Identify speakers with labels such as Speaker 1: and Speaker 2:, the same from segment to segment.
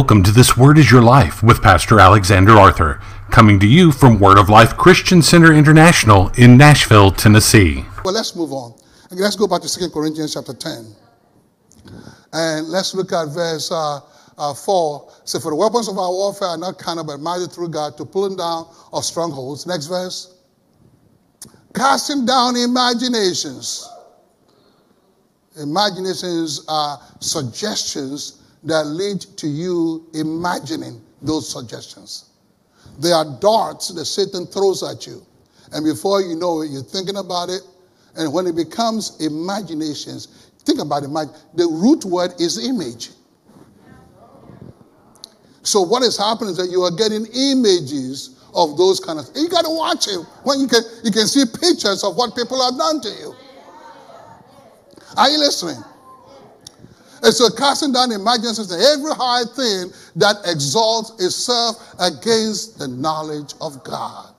Speaker 1: Welcome to This Word is Your Life with Pastor Alexander Arthur, coming to you from Word of Life Christian Center International in Nashville, Tennessee.
Speaker 2: Well, let's move on. Let's go back to 2 Corinthians chapter 10. And let's look at verse uh, uh, 4. So, for the weapons of our warfare are not carnal, but mighty through God to pulling down of strongholds. Next verse. Casting down imaginations. Imaginations are suggestions that lead to you imagining those suggestions. They are darts that Satan throws at you. And before you know it, you're thinking about it. And when it becomes imaginations, think about it. The root word is image. So what is happening is that you are getting images of those kind of things. You got to watch it when you can you can see pictures of what people have done to you. Are you listening? And so casting down imaginations and every high thing that exalts itself against the knowledge of God.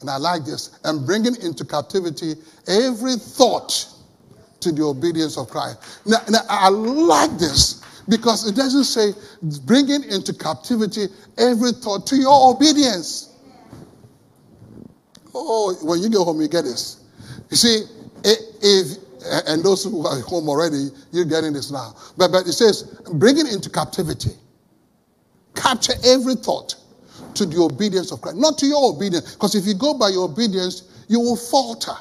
Speaker 2: And I like this. And bringing into captivity every thought to the obedience of Christ. Now, now I like this because it doesn't say bringing into captivity every thought to your obedience. Oh, when you go home, you get this. You see, if and those who are home already, you're getting this now. But, but it says, bring it into captivity. Capture every thought to the obedience of Christ, not to your obedience. Because if you go by your obedience, you will falter.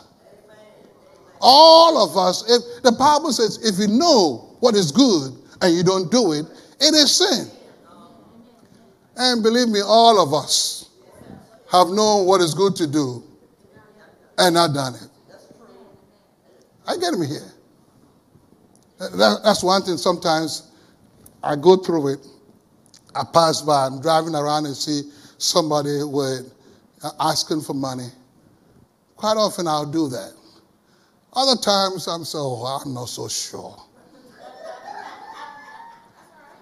Speaker 2: All of us, if the Bible says, if you know what is good and you don't do it, it is sin. And believe me, all of us have known what is good to do and not done it. I get me here. That, that's one thing sometimes I go through it. I pass by, I'm driving around and see somebody with uh, asking for money. Quite often I'll do that. Other times I'm so, oh, I'm not so sure.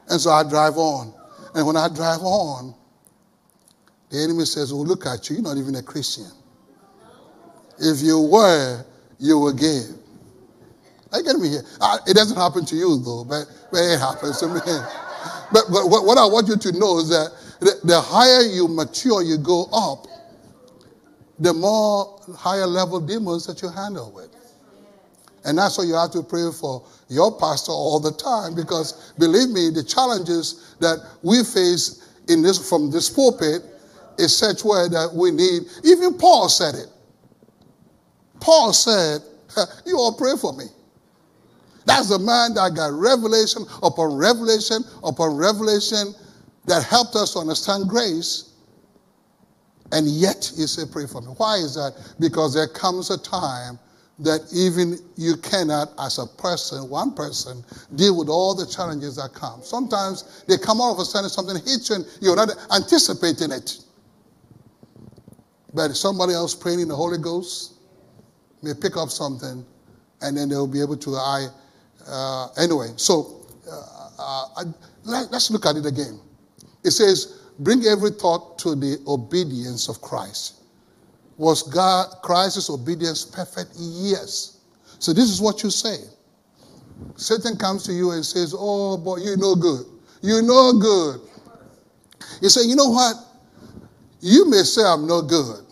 Speaker 2: And so I drive on. And when I drive on, the enemy says, Well, look at you, you're not even a Christian. If you were, you would give. You getting me here? Uh, it doesn't happen to you though, but, but it happens to me. But, but what, what I want you to know is that the, the higher you mature, you go up, the more higher level demons that you handle with. And that's why you have to pray for your pastor all the time because believe me, the challenges that we face in this from this pulpit is such way that we need. Even Paul said it. Paul said, You all pray for me. That's the man that got revelation upon revelation upon revelation that helped us to understand grace. And yet he said, Pray for me. Why is that? Because there comes a time that even you cannot, as a person, one person, deal with all the challenges that come. Sometimes they come all of a sudden, something hits you and you're not anticipating it. But somebody else praying in the Holy Ghost may pick up something and then they'll be able to, I, uh, anyway, so uh, uh, let, us look at it again. It says, bring every thought to the obedience of Christ. Was God Christ's obedience perfect? Yes. So this is what you say. Satan comes to you and says, Oh boy, you're no good. You're no good. You say, you know what? You may say I'm no good.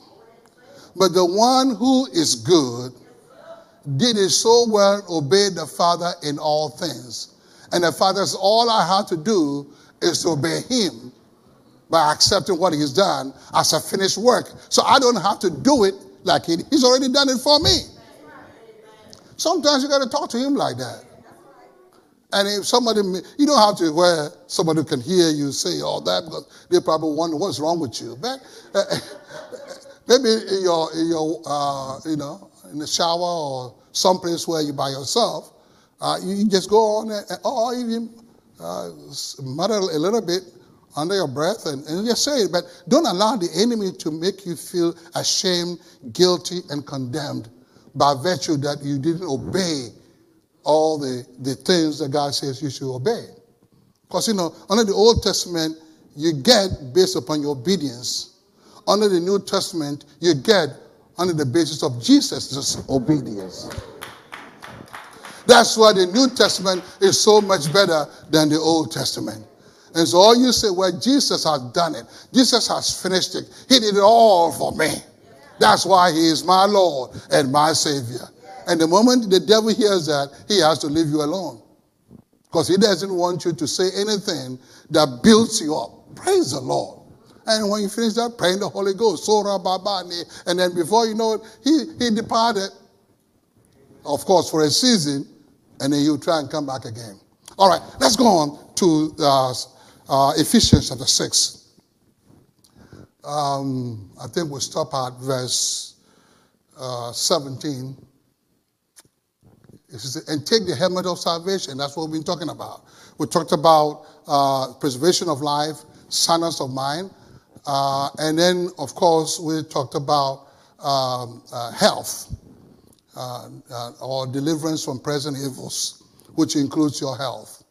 Speaker 2: But the one who is good did it so well, obeyed the Father in all things. And the Father says, All I have to do is to obey Him by accepting what He's done as a finished work. So I don't have to do it like he, He's already done it for me. Sometimes you got to talk to Him like that. And if somebody, you don't have to where somebody can hear you say all that because they probably wonder what's wrong with you. But uh, maybe in your, in your uh, you know, in the shower or someplace where you're by yourself, uh, you just go on and, or even uh, mutter a little bit under your breath and, and just say it. But don't allow the enemy to make you feel ashamed, guilty, and condemned by virtue that you didn't obey all the, the things that God says you should obey. Because, you know, under the Old Testament, you get based upon your obedience. Under the New Testament, you get under the basis of Jesus' obedience. That's why the New Testament is so much better than the Old Testament. And so all you say, well, Jesus has done it. Jesus has finished it. He did it all for me. That's why he is my Lord and my Savior. And the moment the devil hears that, he has to leave you alone. Because he doesn't want you to say anything that builds you up. Praise the Lord. And when you finish that, praying the Holy Ghost, Sora Babani, and then before you know it, he, he departed. Of course, for a season, and then you try and come back again. All right, let's go on to uh, uh, Ephesians chapter 6. Um, I think we'll stop at verse uh, 17. Says, and take the helmet of salvation. That's what we've been talking about. We talked about uh, preservation of life, soundness of mind, uh, and then, of course, we talked about um, uh, health uh, uh, or deliverance from present evils, which includes your health.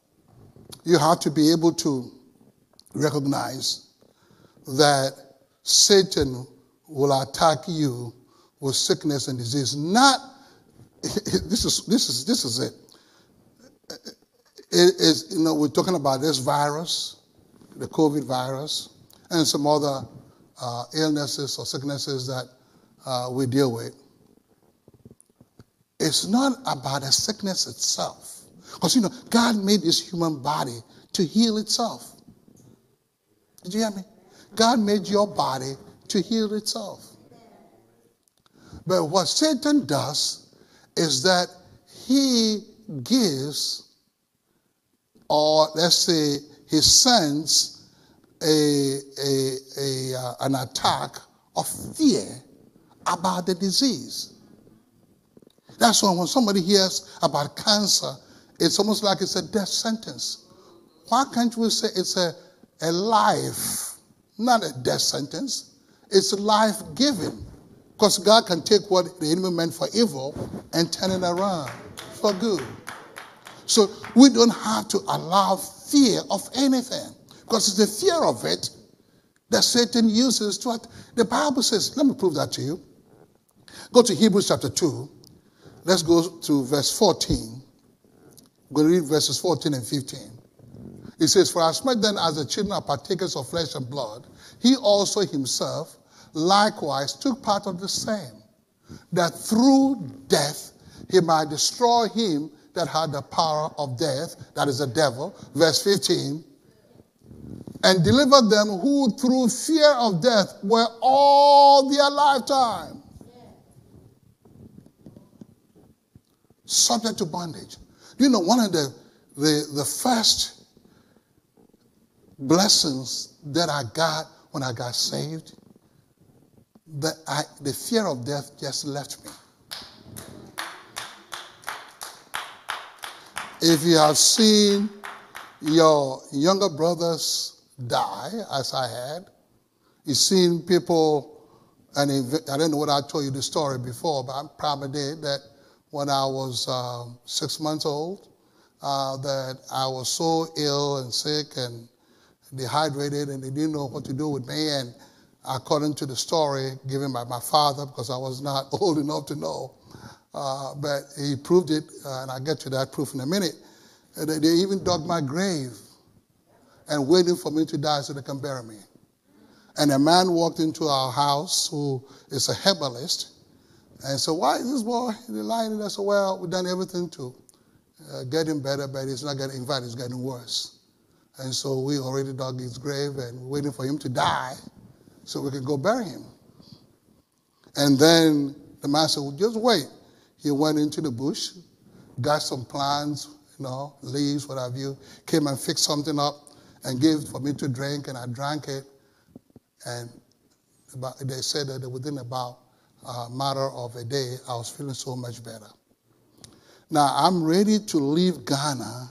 Speaker 2: You have to be able to recognize that Satan will attack you with sickness and disease. Not this is this is this is it. It is you know we're talking about this virus, the COVID virus, and some other uh, illnesses or sicknesses that uh, we deal with. It's not about the sickness itself, because you know God made this human body to heal itself. Did you hear me? God made your body to heal itself. But what Satan does is that he gives, or let's say, he sends a, a, a an attack of fear about the disease. That's why when somebody hears about cancer, it's almost like it's a death sentence. Why can't we say it's a, a life not a death sentence. It's life giving. Because God can take what the enemy meant for evil and turn it around for good. So we don't have to allow fear of anything. Because it's the fear of it that Satan uses to. The Bible says, let me prove that to you. Go to Hebrews chapter 2. Let's go to verse 14. We're going to read verses 14 and 15. He says, For as much then as the children are partakers of flesh and blood, he also himself likewise took part of the same, that through death he might destroy him that had the power of death, that is the devil. Verse 15. And delivered them who through fear of death were all their lifetime subject to bondage. Do you know one of the, the, the first blessings that I got when I got saved, that I, the fear of death just left me. If you have seen your younger brothers die, as I had, you've seen people, and I don't know what I told you the story before, but I probably did, that when I was uh, six months old, uh, that I was so ill and sick and dehydrated and they didn't know what to do with me. And according to the story given by my father, because I was not old enough to know, uh, but he proved it, uh, and I'll get to that proof in a minute. They, they even dug my grave and waiting for me to die so they can bury me. And a man walked into our house who is a herbalist and said, Why is this boy lying? And I said, Well, we've done everything to uh, get him better, but he's not getting, in fact, it's getting worse. And so we already dug his grave and waiting for him to die so we can go bury him. And then the man said, well, just wait. He went into the bush, got some plants, you know, leaves, what have you, came and fixed something up and gave for me to drink, and I drank it. And about, they said that within about a matter of a day, I was feeling so much better. Now, I'm ready to leave Ghana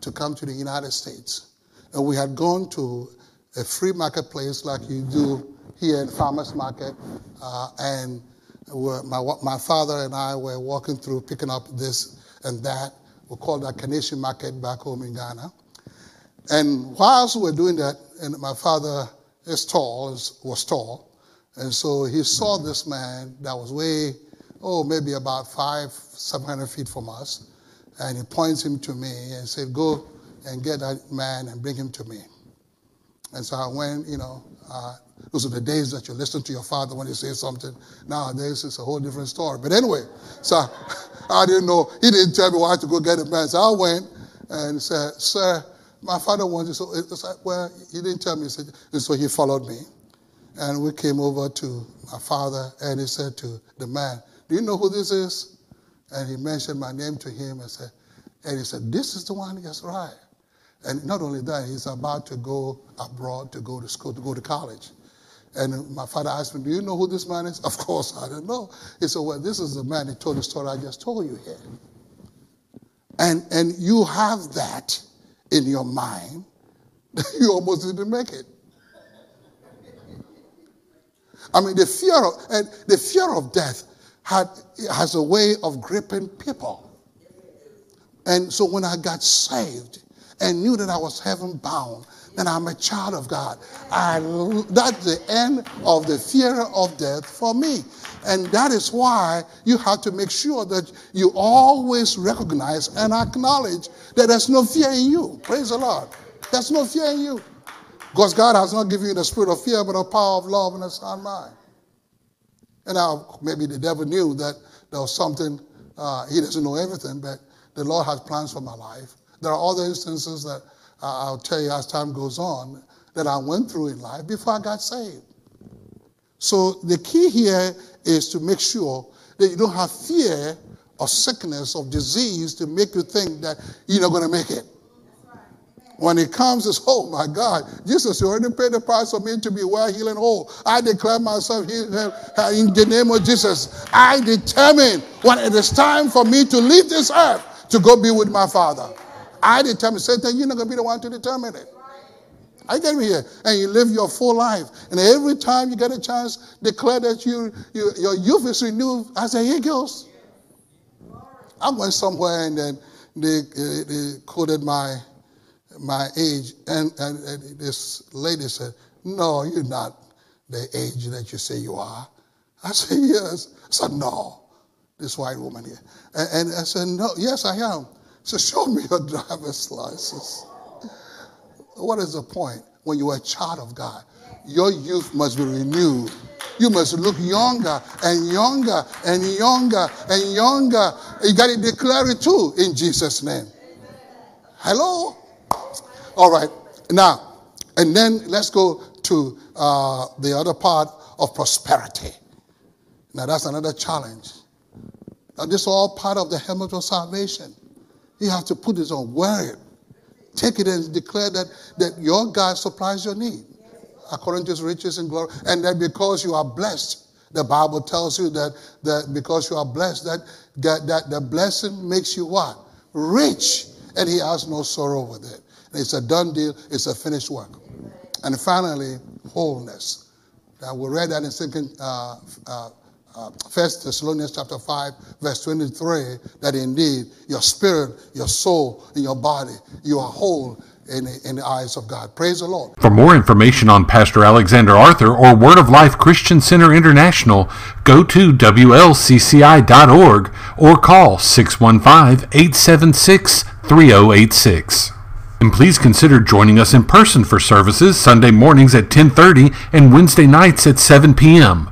Speaker 2: to come to the United States. And we had gone to a free marketplace like you do here in Farmers Market, uh, and my, my father and I were walking through picking up this and that. We call that Canadian Market back home in Ghana. And whilst we were doing that, and my father is tall, was tall, and so he saw this man that was way, oh, maybe about five, 700 feet from us, and he points him to me and said, Go and get that man and bring him to me. And so I went, you know, uh, those are the days that you listen to your father when he says something. Nowadays, it's a whole different story. But anyway, so I, I didn't know. He didn't tell me why to go get a man. So I went and said, Sir, my father wanted so it's like, well, he didn't tell me. Said, and so he followed me. And we came over to my father, and he said to the man, Do you know who this is? And he mentioned my name to him and said, and he said, This is the one, yes, right. And not only that, he's about to go abroad to go to school, to go to college. And my father asked me, Do you know who this man is? Of course, I don't know. He said, Well, this is the man He told the story I just told you here. And, and you have that in your mind, you almost didn't make it. I mean, the fear of, and the fear of death had, has a way of gripping people. And so when I got saved and knew that I was heaven bound, then I'm a child of God. I, that's the end of the fear of death for me. And that is why you have to make sure that you always recognize and acknowledge that there's no fear in you. Praise the Lord. There's no fear in you. Because God has not given you the spirit of fear, but a power of love and a sound mind. And now, maybe the devil knew that there was something, uh, he doesn't know everything, but the Lord has plans for my life. There are other instances that I'll tell you as time goes on that I went through in life before I got saved. So the key here is to make sure that you don't have fear of sickness, of disease to make you think that you're not going to make it. When it comes, it's, oh my God, Jesus, you already paid the price for me to be well, healed, and whole. I declare myself healed in the name of Jesus. I determine when it is time for me to leave this earth to go be with my Father. I determine. Satan, you're not going to be the one to determine it. I get me here. And you live your full life. And every time you get a chance, declare that you, you your youth is renewed as an eagles. I went somewhere and then they, they quoted my, my age. And, and, and this lady said, No, you're not the age that you say you are. I said, Yes. I said, No this white woman here. And, and I said, No, yes, I am. So show me your driver's license. What is the point? When you're a child of God, your youth must be renewed. You must look younger and younger and younger and younger. You got to declare it too in Jesus' name. Hello? All right. Now, and then let's go to uh, the other part of prosperity. Now, that's another challenge. Now, this is all part of the helmet of salvation. You have to put this on, wear it. Take it and declare that, that your God supplies your need according to his riches and glory. And that because you are blessed, the Bible tells you that, that because you are blessed, that, that, that the blessing makes you what? Rich. And he has no sorrow with it. And it's a done deal, it's a finished work. And finally, wholeness. Now, we read that in second, uh, uh, uh, First Thessalonians chapter 5, verse 23, that indeed your spirit, your soul, and your body, you are whole in the, in the eyes of God. Praise the Lord.
Speaker 1: For more information on Pastor Alexander Arthur or Word of Life Christian Center International, go to WLCCI.org or call 615 876 3086. And please consider joining us in person for services Sunday mornings at 10:30 and Wednesday nights at 7 p.m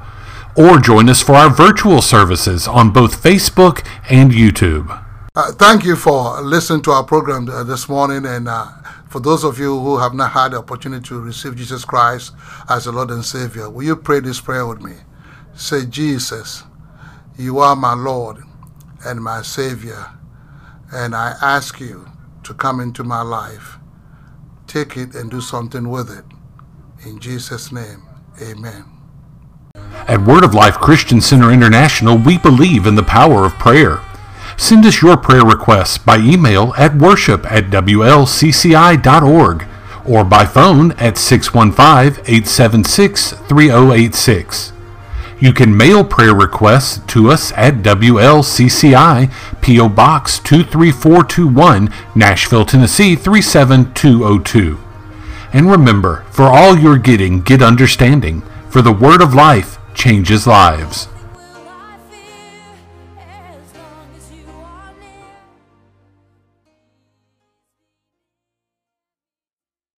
Speaker 1: or join us for our virtual services on both Facebook and YouTube.
Speaker 2: Uh, thank you for listening to our program uh, this morning. And uh, for those of you who have not had the opportunity to receive Jesus Christ as the Lord and Savior, will you pray this prayer with me? Say, Jesus, you are my Lord and my Savior, and I ask you to come into my life. Take it and do something with it. In Jesus' name, amen.
Speaker 1: At Word of Life Christian Center International, we believe in the power of prayer. Send us your prayer requests by email at worship at WLCCI.org or by phone at 615 876 3086. You can mail prayer requests to us at WLCCI, P.O. Box 23421, Nashville, Tennessee 37202. And remember, for all you're getting, get understanding, for the Word of Life changes lives.